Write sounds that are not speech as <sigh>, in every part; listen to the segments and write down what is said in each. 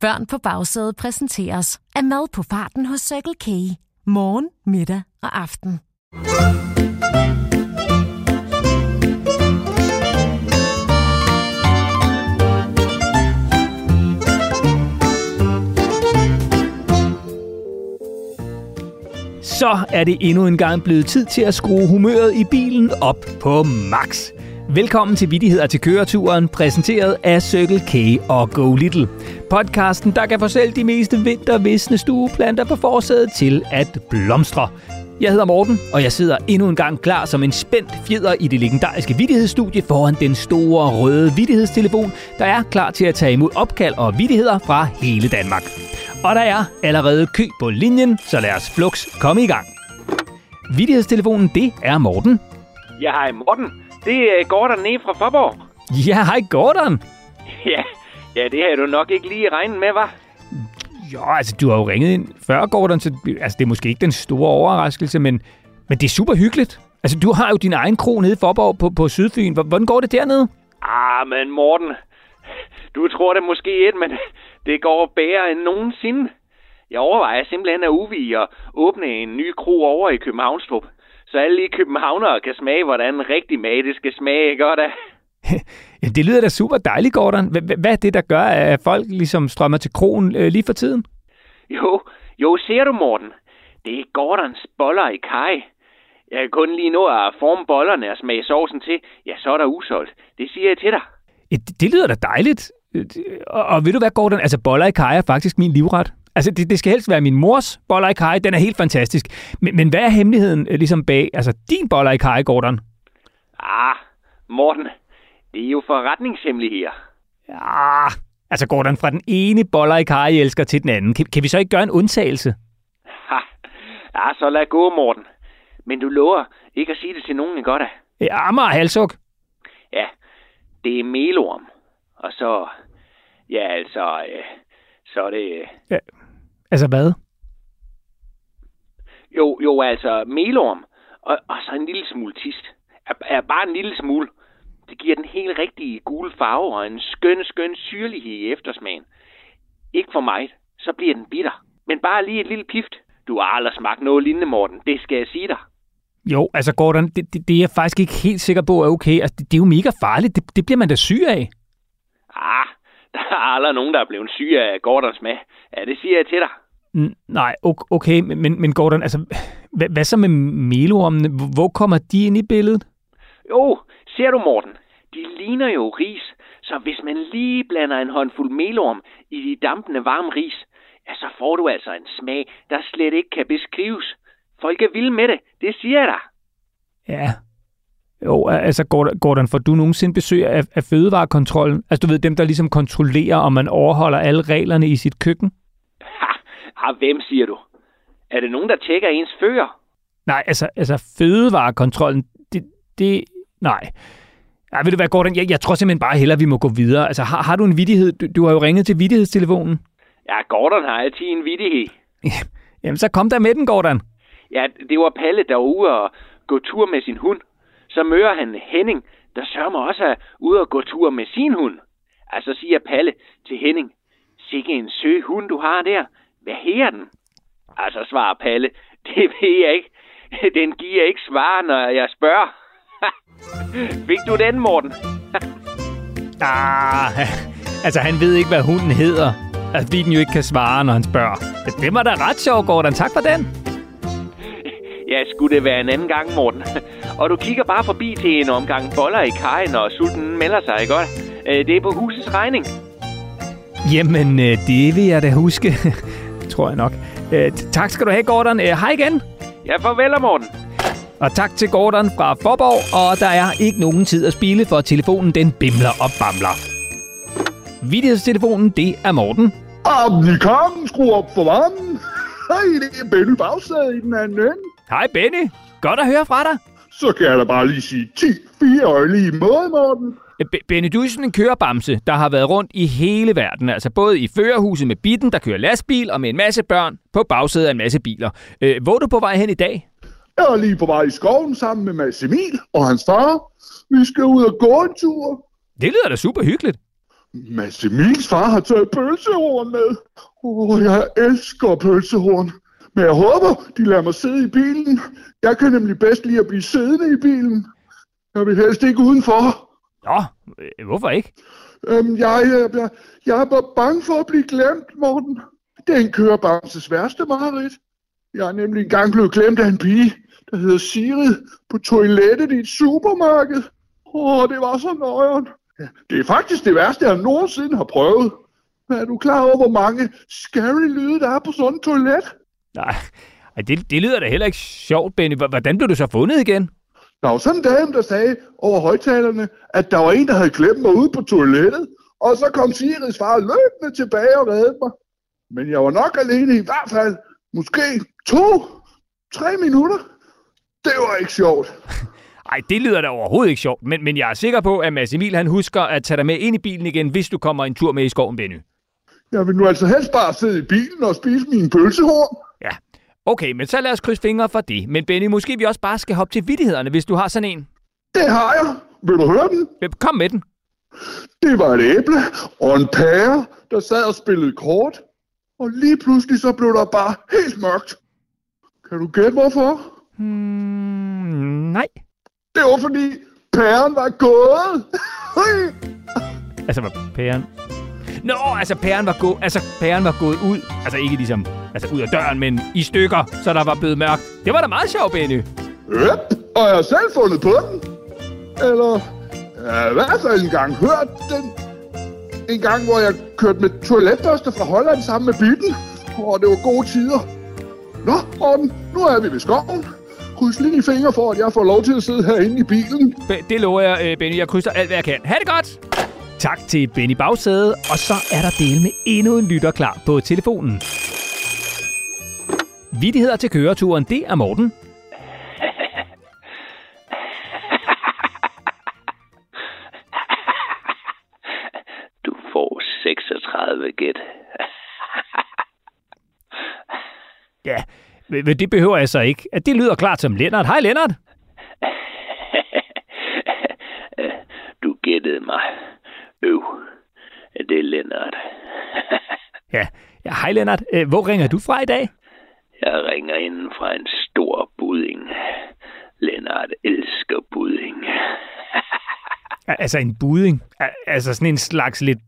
Børn på bagsædet præsenteres af mad på farten hos Circle K. Morgen, middag og aften. Så er det endnu en gang blevet tid til at skrue humøret i bilen op på max. Velkommen til Vittigheder til køreturen, præsenteret af Circle K og Go Little. Podcasten, der kan få selv de meste vintervisne stueplanter på forsædet til at blomstre. Jeg hedder Morten, og jeg sidder endnu en gang klar som en spændt fjeder i det legendariske vittighedsstudie foran den store røde vittighedstelefon, der er klar til at tage imod opkald og vittigheder fra hele Danmark. Og der er allerede kø på linjen, så lad os flux komme i gang. Vittighedstelefonen, det er Morten. Ja, hej Morten. Det er Gordon ned fra Forborg. Ja, hej Gordon. <laughs> Ja, ja, det har du nok ikke lige regnet med, var? Jo, altså du har jo ringet ind før, Gordon, så altså, det er måske ikke den store overraskelse, men, men det er super hyggeligt. Altså, du har jo din egen kro nede i Forborg på, på Sydfyn. Hvordan går det dernede? Ah, men Morten, du tror det måske ikke, men det går bedre end nogensinde. Jeg overvejer simpelthen at uvige og åbne en ny kro over i Københavnstrup, så alle i københavnere kan smage, hvordan rigtig mad det skal smage, godt da. <laughs> ja, det lyder da super dejligt, Gordon. Hvad er det, der gør, at folk ligesom strømmer til krogen øh, lige for tiden? Jo, jo, ser du, Morten. Det er Gordons boller i kaj. Jeg kan kun lige nå at forme bollerne og smage sovsen til. Ja, så er der usolgt. Det siger jeg til dig. Det, det lyder da dejligt. Og, og ved du hvad, Gordon? Altså, boller i kaj er faktisk min livret. Altså, det, det skal helst være min mors boller i kaj. Den er helt fantastisk. Men, men hvad er hemmeligheden ligesom bag altså, din boller i kaj, Gordon? Ah, Morten, det er jo forretningshemmeligheder. Ja, altså Gordon, fra den ene boller i kaj elsker til den anden. Kan, kan vi så ikke gøre en undtagelse? Ha, ja, så lad gå, Morten. Men du lover ikke at sige det til nogen, ikke godt af? Ja, Amager halsuk. Ja, det er melorm. Og så, ja altså, øh, så er det... Ja, altså hvad? Jo, jo, altså melorm. Og, og så en lille smule tist. Er, er bare en lille smule. Det giver den helt rigtige gule farve og en skøn, skøn syrlighed i eftersmagen. Ikke for mig, så bliver den bitter. Men bare lige et lille pift. Du har aldrig smagt noget lignende, Morten. Det skal jeg sige dig. Jo, altså Gordon, det, det, det er jeg faktisk ikke helt sikker på er okay. Altså, det, det er jo mega farligt. Det, det bliver man da syg af. <laughs> Der er aldrig nogen, der er blevet syg af Gordons smag. Ja, det siger jeg til dig. Nej, okay, men, men Gordon, altså, hvad, hvad så med melormene? Hvor kommer de ind i billedet? Jo, ser du, Morten? De ligner jo ris, så hvis man lige blander en håndfuld melorm i de dampende varme ris, ja, så får du altså en smag, der slet ikke kan beskrives. Folk er vilde med det, det siger jeg dig. Ja. Jo, altså Gordon, får du nogensinde besøg af, af fødevarekontrollen? Altså du ved, dem der ligesom kontrollerer, om man overholder alle reglerne i sit køkken? Ha, <laughs> ha hvem siger du? Er det nogen, der tjekker ens fører? Nej, altså, altså fødevarekontrollen, det, det, nej. Ja, ved du hvad, Gordon, jeg, jeg tror simpelthen bare hellere, vi må gå videre. Altså, har, har du en vidighed? Du, du har jo ringet til vidighedstelefonen. Ja, Gordon har altid en vidighed. Jamen, så kom der med den, Gordon. Ja, det var Palle, der var ude og gå tur med sin hund. Så møder han Henning, der sørger også er ude og gå tur med sin hund. Altså siger Palle til Henning, sikke en sø hund, du har der. Hvad her den? Altså svarer Palle, det ved jeg ikke. Den giver ikke svar, når jeg spørger. <laughs> Fik du den, Morten? <laughs> ah, altså han ved ikke, hvad hunden hedder. Altså, fordi den jo ikke kan svare, når han spørger. Det var da ret sjovt, Gordon. Tak for den. Ja, skulle det være en anden gang, Morten. Og du kigger bare forbi til en omgang boller i kajen, og sulten melder sig, ikke godt? Det er på husets regning. Jamen, det vil jeg da huske. <laughs> tror jeg nok. Tak skal du have, Gordon. Hej igen. Ja, farvel, Morten. Og tak til Gordon fra Forborg, og der er ikke nogen tid at spille, for telefonen den bimler og bamler. Vidighedstelefonen, det er Morten. Om vi kan skrue op for varmen. <laughs> Hej, det er Benny Bagsted i den anden ende. Hej Benny. Godt at høre fra dig. Så kan jeg da bare lige sige 10 fire og lige måde, Morten. B- Benny, du er sådan en kørebamse, der har været rundt i hele verden. Altså både i førerhuset med bitten, der kører lastbil, og med en masse børn på bagsædet af en masse biler. Øh, hvor er du på vej hen i dag? Jeg er lige på vej i skoven sammen med Mads Emil og hans far. Vi skal ud og gå en tur. Det lyder da super hyggeligt. Mads Emils far har taget pølsehorn med. Åh, oh, jeg elsker pølsehorn. Men jeg håber, de lader mig sidde i bilen. Jeg kan nemlig bedst lide at blive siddende i bilen. Jeg vil helst ikke udenfor. Nå, øh, hvorfor ikke? Øhm, jeg, jeg, jeg, jeg er bange for at blive glemt, Morten. Det er en kørebarnses værste mareridt. Jeg er nemlig engang blevet glemt af en pige, der hedder Sigrid, på toilettet i et supermarked. Åh, det var så nøjeren. Ja, det er faktisk det værste, jeg nogensinde har prøvet. Er du klar over, hvor mange scary lyde, der er på sådan et toilet? Nej, ej, det, det lyder da heller ikke sjovt, Benny. Hvordan blev du så fundet igen? Der var sådan en dame, der sagde over højtalerne, at der var en, der havde glemt mig ude på toilettet. Og så kom Sigrids far løbende tilbage og reddede mig. Men jeg var nok alene i hvert fald måske to, tre minutter. Det var ikke sjovt. <laughs> Ej, det lyder da overhovedet ikke sjovt, men, men jeg er sikker på, at Mads Emil han husker at tage dig med ind i bilen igen, hvis du kommer en tur med i skoven, Benny. Jeg vil nu altså helst bare sidde i bilen og spise min pølsehorn. Ja. Okay, men så lad os krydse fingre for det. Men Benny, måske vi også bare skal hoppe til vittighederne, hvis du har sådan en. Det har jeg. Vil du høre den? Kom med den. Det var et æble og en pære, der sad og spillede kort. Og lige pludselig så blev der bare helt mørkt. Kan du gætte hvorfor? Hmm, nej. Det var fordi pæren var gået. <laughs> Altså, var pæren... Nå, altså pæren var, gå... altså, pæren var gået ud. Altså ikke ligesom altså, ud af døren, men i stykker, så der var blevet mørkt. Det var da meget sjovt, Benny. Yep, og jeg har selv fundet på den. Eller, jeg har i hvert fald engang hørt den. En gang, hvor jeg kørte med toiletbørste fra Holland sammen med bilen. Og det var gode tider. Nå, Morten, nu er vi ved skoven. Kryds lige fingre for, at jeg får lov til at sidde herinde i bilen. Be- det lover jeg, øh, Benny. Jeg krydser alt, hvad jeg kan. Ha' det godt! Tak til Benny Bagsæde, og så er der del med endnu en lytter klar på telefonen. Vittigheder til køreturen, det er Morten. <laughs> Du får 36 gæt. <laughs> Ja, men det behøver jeg så ikke. At det lyder klart som Lennart. Hej Lennart. <laughs> Du gættede mig. Øv. Det er Lennart. Ja, ja hej Lennart. Øh, Hvor ringer du fra i dag? Jeg ringer ind fra en stor budding. Lennart elsker budding. Al- Altså en budding. Al- Altså sådan en slags lidt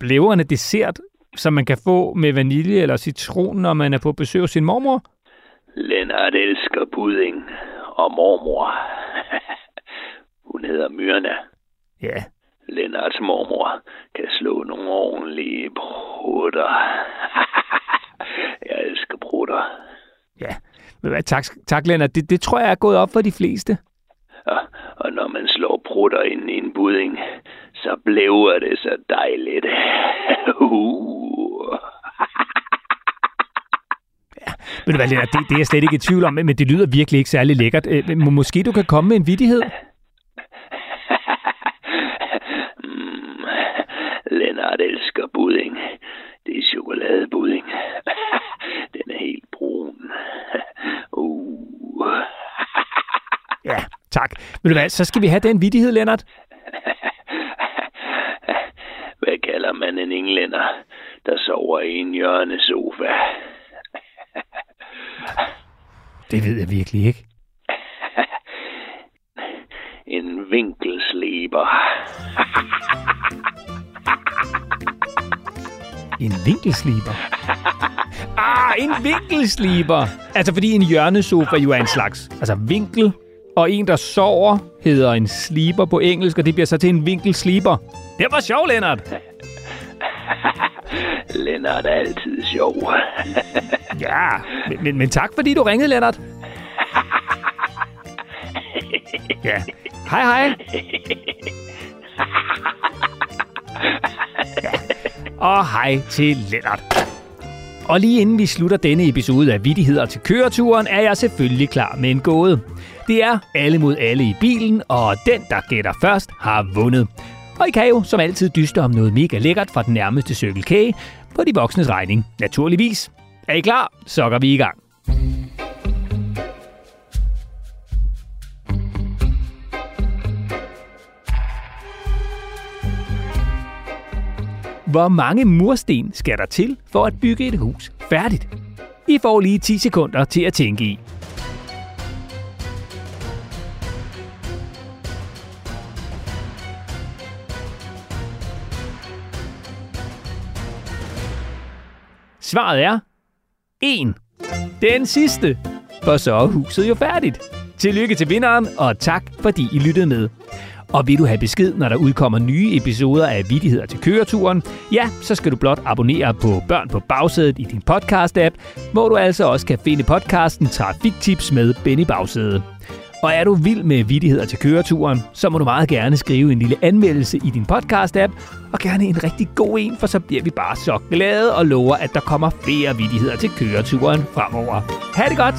blævrende dessert, som man kan få med vanilje eller citron, når man er på besøg hos sin mormor. Lennart elsker budding og mormor. Hun hedder Myrna. Ja, Lennarts mormor kan slå nogle ordentlige brutter. Jeg elsker brutter. ja. Ved du hvad, Tak, tak Lennart. Det, det tror jeg er gået op for de fleste. Og, og når man slår brutter ind i en budding, så blæver det så dejligt. <laughs> Uh. Ved du hvad, Lennart, det, det er jeg slet ikke i tvivl om, men det lyder virkelig ikke særlig lækkert. Øh, Måske du kan komme med en vittighed? Mm. Lennart elsker budding. Det er chokoladebudding. Den er helt brun. Uh. Ja, tak. Ved du hvad, så skal vi have den vittighed, Lennart. <laughs> Hvad kalder man en englænder, der sover i en hjørnesofa? <laughs> Det ved jeg virkelig ikke. <laughs> En vinkelsleber. En vinkelsliber. Ah, en vinkelsliber. Altså fordi en hjørnesofa jo er en slags altså vinkel, og en, der sover, hedder en sliber på engelsk, og det bliver så til en vinkelsliber. Det var sjovt, Lennart. <laughs> Lennart er altid sjov. <laughs> Ja, men, men, men tak fordi du ringede, Lennart. <laughs> Ja. Hej, hej. Ja. Og hej til Lennart. Og lige inden vi slutter denne episode af Vittigheder til køreturen, er jeg selvfølgelig klar med en gåde. Det er alle mod alle i bilen, og den, der gætter først, har vundet. Og I kan jo som altid dyste om noget mega lækkert fra den nærmeste cykelkage på de voksnes regning, naturligvis. Er I klar? Så går vi i gang. Hvor mange mursten skal der til for at bygge et hus færdigt? I får lige 10 sekunder til at tænke i. Svaret er 1. Den sidste. For så er huset jo færdigt. Tillykke til vinderen, og tak fordi I lyttede med. Og vil du have besked, når der udkommer nye episoder af Vittigheder til køreturen, ja, så skal du blot abonnere på Børn på bagsædet i din podcast-app, hvor du altså også kan finde podcasten Trafiktips med Benny Bagsæde. Og er du vild med vittigheder til køreturen, så må du meget gerne skrive en lille anmeldelse i din podcast-app, og gerne en rigtig god en, for så bliver vi bare så glade og lover, at der kommer flere vittigheder til køreturen fremover. Ha' det godt!